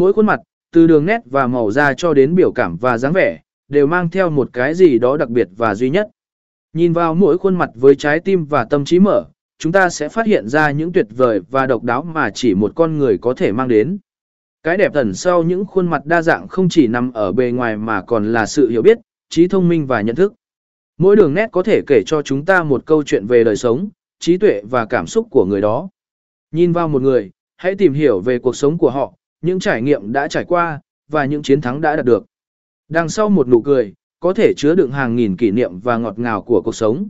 Mỗi khuôn mặt, từ đường nét và màu da cho đến biểu cảm và dáng vẻ, đều mang theo một cái gì đó đặc biệt và duy nhất. Nhìn vào mỗi khuôn mặt với trái tim và tâm trí mở, chúng ta sẽ phát hiện ra những tuyệt vời và độc đáo mà chỉ một con người có thể mang đến. Cái đẹp ẩn sau những khuôn mặt đa dạng không chỉ nằm ở bề ngoài mà còn là sự hiểu biết, trí thông minh và nhận thức. Mỗi đường nét có thể kể cho chúng ta một câu chuyện về đời sống, trí tuệ và cảm xúc của người đó. Nhìn vào một người, hãy tìm hiểu về cuộc sống của họ, những trải nghiệm đã trải qua, và những chiến thắng đã đạt được. Đằng sau một nụ cười, có thể chứa đựng hàng nghìn kỷ niệm và ngọt ngào của cuộc sống.